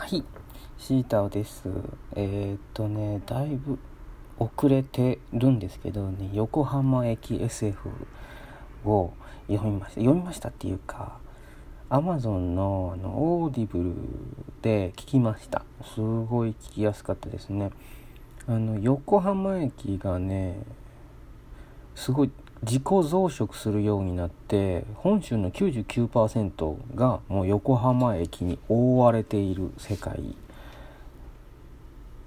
はい。シータオです。えー、っとねだいぶ遅れてるんですけどね横浜駅 SF を読みました。読みましたっていうかアマゾンのあのオーディブルで聞きました。すごい聞きやすかったですね。あの横浜駅がねすごい自己増殖するようになって本州の99%がもう横浜駅に覆われている世界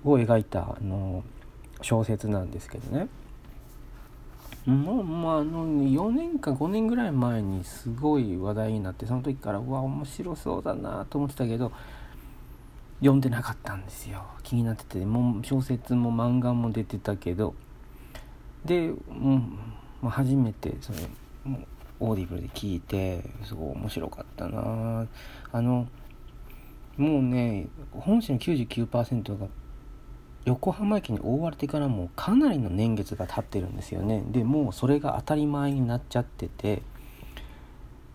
を描いたあの小説なんですけどね。もうまああの4年か5年ぐらい前にすごい話題になってその時からうわ面白そうだなと思ってたけど読んでなかったんですよ。気になっててもう小説も漫画も出てたけど。で、うんまあ、初めてそれオーディブルで聞いてすごい面白かったなあのもうね本州の99%が横浜駅に覆われてからもうかなりの年月が経ってるんですよね。でもうそれが当たり前になっちゃってて。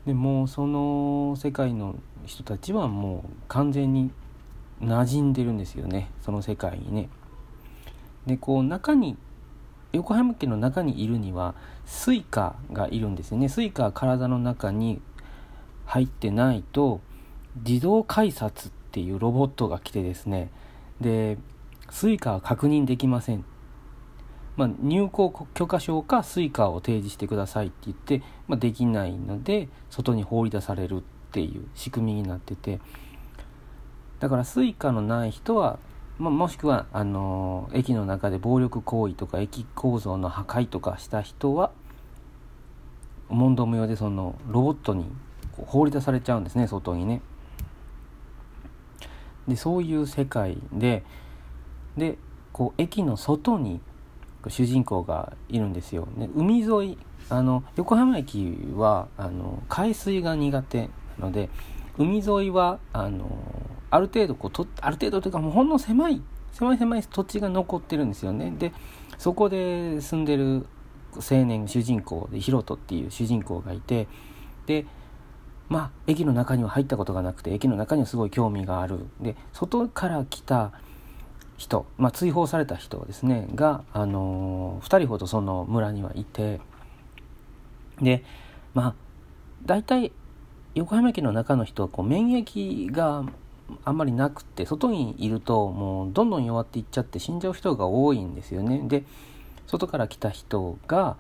でもうその世界の人たちはもう完全に馴染んでるんですよね。その世界にね。でこう中に横浜駅の中にいるにはスイカがいるんですよね。スイカは体の中に入ってないと自動改札っていうロボットが来てですね。でスイカは確認できません、まあ、入構許可証かスイカを提示してくださいって言って、まあ、できないので外に放り出されるっていう仕組みになってて。だからスイカのない人はまあ、もしくはあの駅の中で暴力行為とか駅構造の破壊とかした人は問答無用でそのロボットに放り出されちゃうんですね外にね。でそういう世界ででこう駅の外に主人公がいるんですよ。ね、海沿いあの横浜駅はあの海水が苦手なので海沿いはあのある程度こうとある程度というかもうほんの狭い狭い狭い土地が残ってるんですよね。でそこで住んでる青年主人公でヒロトっていう主人公がいてでまあ駅の中には入ったことがなくて駅の中にはすごい興味がある。で外から来た人、まあ、追放された人ですね。が、あのー、2人ほどその村にはいてでまあ大体横浜駅の中の人はこう免疫があんまりなくて外にいるともうどんどん弱っていっちゃって死んじゃう人が多いんですよね。で外から来た人が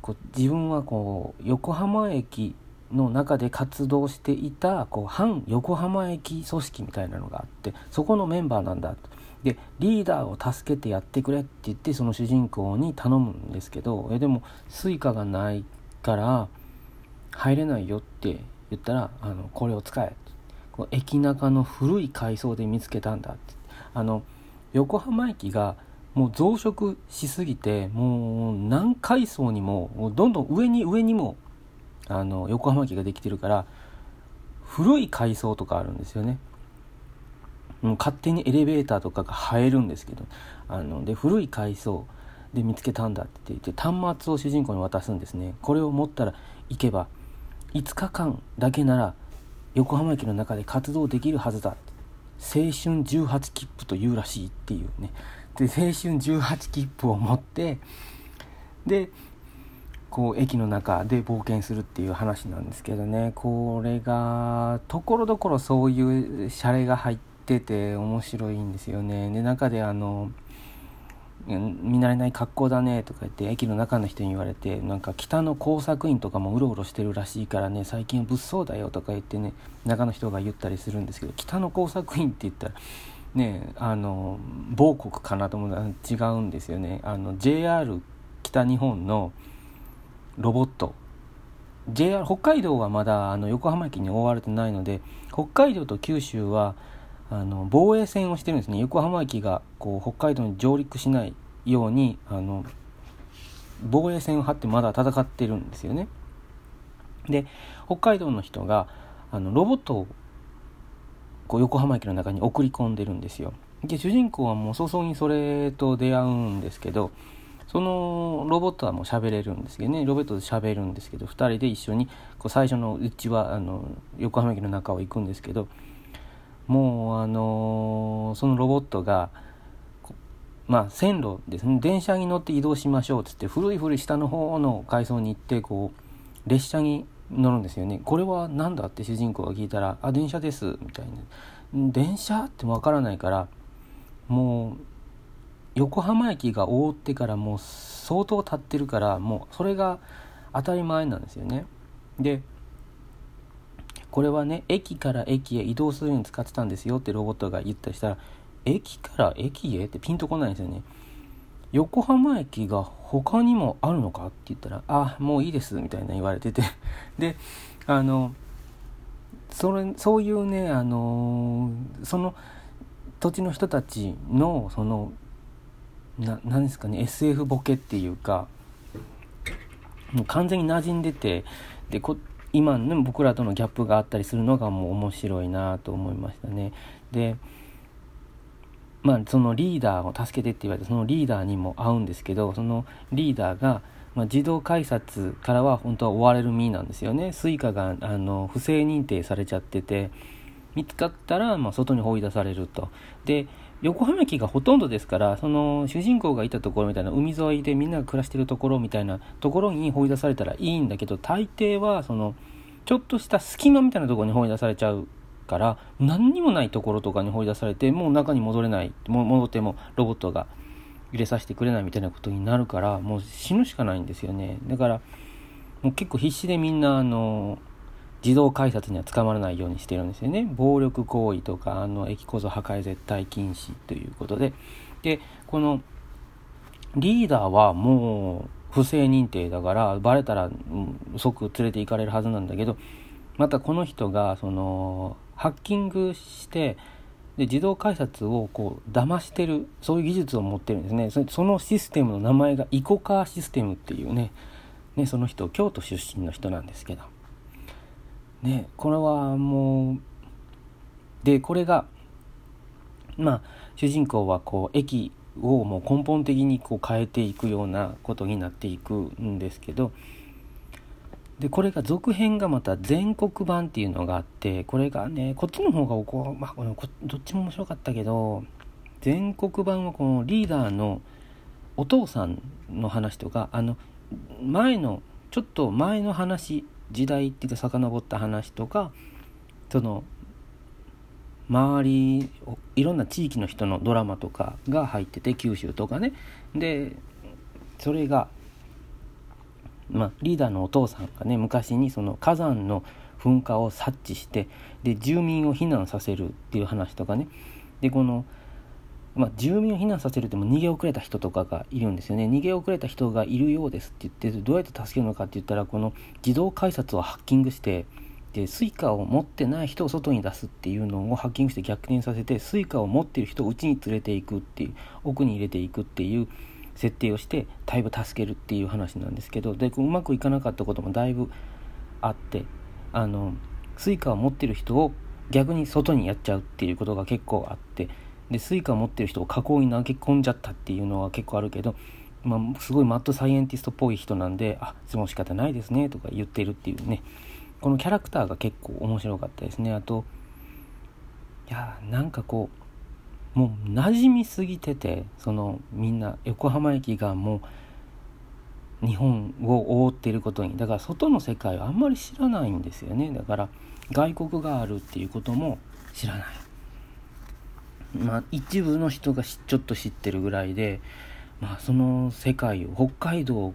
こう自分はこう横浜駅の中で活動していたこう反横浜駅組織みたいなのがあってそこのメンバーなんだと。でリーダーを助けてやってくれって言ってその主人公に頼むんですけどえでもスイカがないから入れないよって言ったらあのこれを使え駅中の古い階層で見つけたんだってあの横浜駅がもう増殖しすぎてもう何階層にもどんどん上に上にもあの横浜駅ができてるから古い階層とかあるんですよね。もう勝手にエレベーターとかが入るんですけどあので古い階層で見つけたんだって言って端末を主人公に渡すんですねこれを持ったら行けば5日間だけなら横浜駅の中で活動できるはずだ。青春18切符というらしいっていうね。で青春18切符を持ってでこう駅の中で冒険するっていう話なんですけどね。これがところどころそういうシャレが入ってて面白いんですよね。で中であの見慣れない格好だねとか言って駅の中の人に言われてなんか北の工作員とかもうろうろしてるらしいからね最近物騒だよとか言ってね中の人が言ったりするんですけど北の工作員って言ったらねあの某国かなと思う違うんですよね。あの JR 北日本のロボット。JR 北海道はまだあの横浜駅に覆われてないので北海道と九州はあの防衛戦をしてるんですね。横浜駅がこう北海道に上陸しないようにあの防衛線を張ってまだ戦ってるんですよね。で北海道の人があのロボットをこう横浜駅の中に送り込んでるんですよ。で主人公はもう早々にそれと出会うんですけどそのロボットはもう喋れるんですけどねロボットで喋るんですけど2人で一緒にこう最初のうちはあの横浜駅の中を行くんですけどもうあのー、そのロボットがまあ線路ですね。電車に乗って移動しましょうっつって古い古い下の方の階層に行ってこう列車に乗るんですよね。これは何だって主人公が聞いたら「あ電車です」みたいな「電車?」ってわからないからもう横浜駅が覆ってからもう相当経ってるからもうそれが当たり前なんですよね。でこれはね駅から駅へ移動するのに使ってたんですよってロボットが言ったりしたら駅から駅へってピンとこないんですよね横浜駅が他にもあるのかって言ったら「あもういいです」みたいな言われてて であのそれそういうねあのその土地の人たちのそのななんですかね SF ボケっていうかもう完全に馴染んでてでこ今の僕らとのギャップがあったりするのがもう面白いなと思いましたね。でまあそのリーダーを助けてって言われてそのリーダーにも会うんですけどそのリーダーが、まあ、自動改札からは本当は追われる身なんですよね。スイカがあの不正認定されちゃってて見つかったら、まあ、外に放り出されると。で横浜駅がほとんどですからその主人公がいたところみたいな海沿いでみんなが暮らしてるところみたいなところに放り出されたらいいんだけど大抵はそのちょっとした隙間みたいなところに放り出されちゃうから何にもないところとかに放り出されてもう中に戻れないも戻ってもロボットが入れさせてくれないみたいなことになるからもう死ぬしかないんですよね。だからもう結構必死でみんなあの自動改札には捕まらないようにしてるんですよね。暴力行為とかあの駅構造破壊絶対禁止ということで。でこのリーダーはもう不正認定だからバレたら、即連れて行かれるはずなんだけどまたこの人がそのハッキングしてで自動改札をこう騙してるそういう技術を持ってるんですね。そのシステムの名前がイコカーシステムっていうね。ねその人京都出身の人なんですけど。ねこれはもうでこれがまあ主人公はこう駅をもう根本的にこう変えていくようなことになっていくんですけどでこれが続編がまた全国版っていうのがあってこれがねこっちの方がこ、まあ、このどっちも面白かったけど全国版はこのリーダーのお父さんの話とかあの前のちょっと前の話時代っていうか遡った話とかその周りいろんな地域の人のドラマとかが入ってて九州とかね。でそれが、まあ、リーダーのお父さんがね昔にその火山の噴火を察知してで住民を避難させるっていう話とかね。でこのまあ、住民を避難させるっても逃げ遅れた人とかがいるんですよね。逃げ遅れた人がいるようですって言ってどうやって助けるのかって言ったらこの自動改札をハッキングしてでスイカを持ってない人を外に出すっていうのをハッキングして逆転させてスイカを持ってる人を駅に連れていくっていう奥に入れていくっていう設定をしてだいぶ助けるっていう話なんですけどでうまくいかなかったこともだいぶあってあのスイカを持ってる人を逆に外にやっちゃうっていうことが結構あってでスイカ持ってる人を火口に投げ込んじゃったっていうのは結構あるけど、まあ、すごいマッドサイエンティストっぽい人なんで「あ質問仕方ないですね」とか言ってるっていうねこのキャラクターが結構面白かったですね。あといやなんかこうもう馴染みすぎててそのみんな横浜駅がもう日本を覆っていることに。だから外の世界はあんまり知らないんですよね。だから外国があるっていうことも知らない。まあ、一部の人がちょっと知ってるぐらいで、まあ、その世界を北海道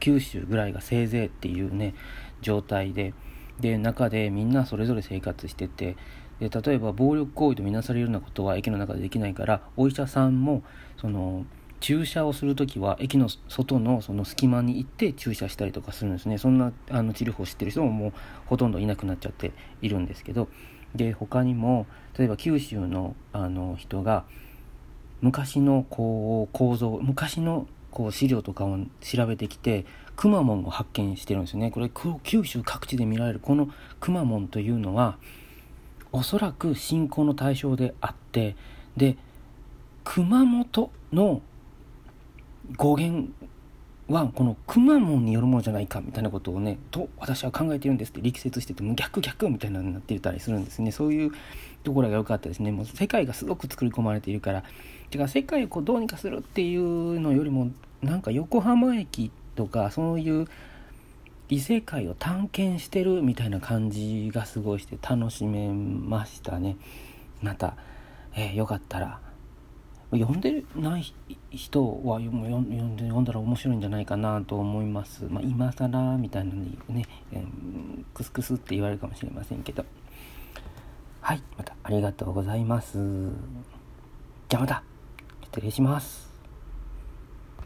九州ぐらいがせいぜいっていうね状態で。で中でみんなそれぞれ生活しててで例えば暴力行為とみなされるようなことは駅の中でできないからお医者さんもその注射をする時は駅の外のその隙間に行って注射したりとかするんですね。そんなあの治療法を知ってる人ももうほとんどいなくなっちゃっているんですけど。で他にも例えば九州のあの人が昔のこう構造昔のこう資料とかを調べてきてくまモンを発見してるんですよね。これ九州各地で見られるこのくまモンというのはおそらく信仰の対象であってで熊本の語源はこのくまモンによるものじゃないかみたいなことをねと私は考えてるんですって力説してても逆逆みたいなのになってたりするんですね。そういうところが良かったですね。もう世界がすごく作り込まれているから。てか世界をこうどうにかするっていうのよりもなんか横浜駅とかそういう異世界を探検してるみたいな感じがすごいして楽しめましたねまた、えー、よかったら読んでない人は読んで読んだら面白いんじゃないかなと思います。まあ、今更みたいなのにね、えー、クスクスって言われるかもしれませんけど。はい、またありがとうございます。じゃあまた、失礼します。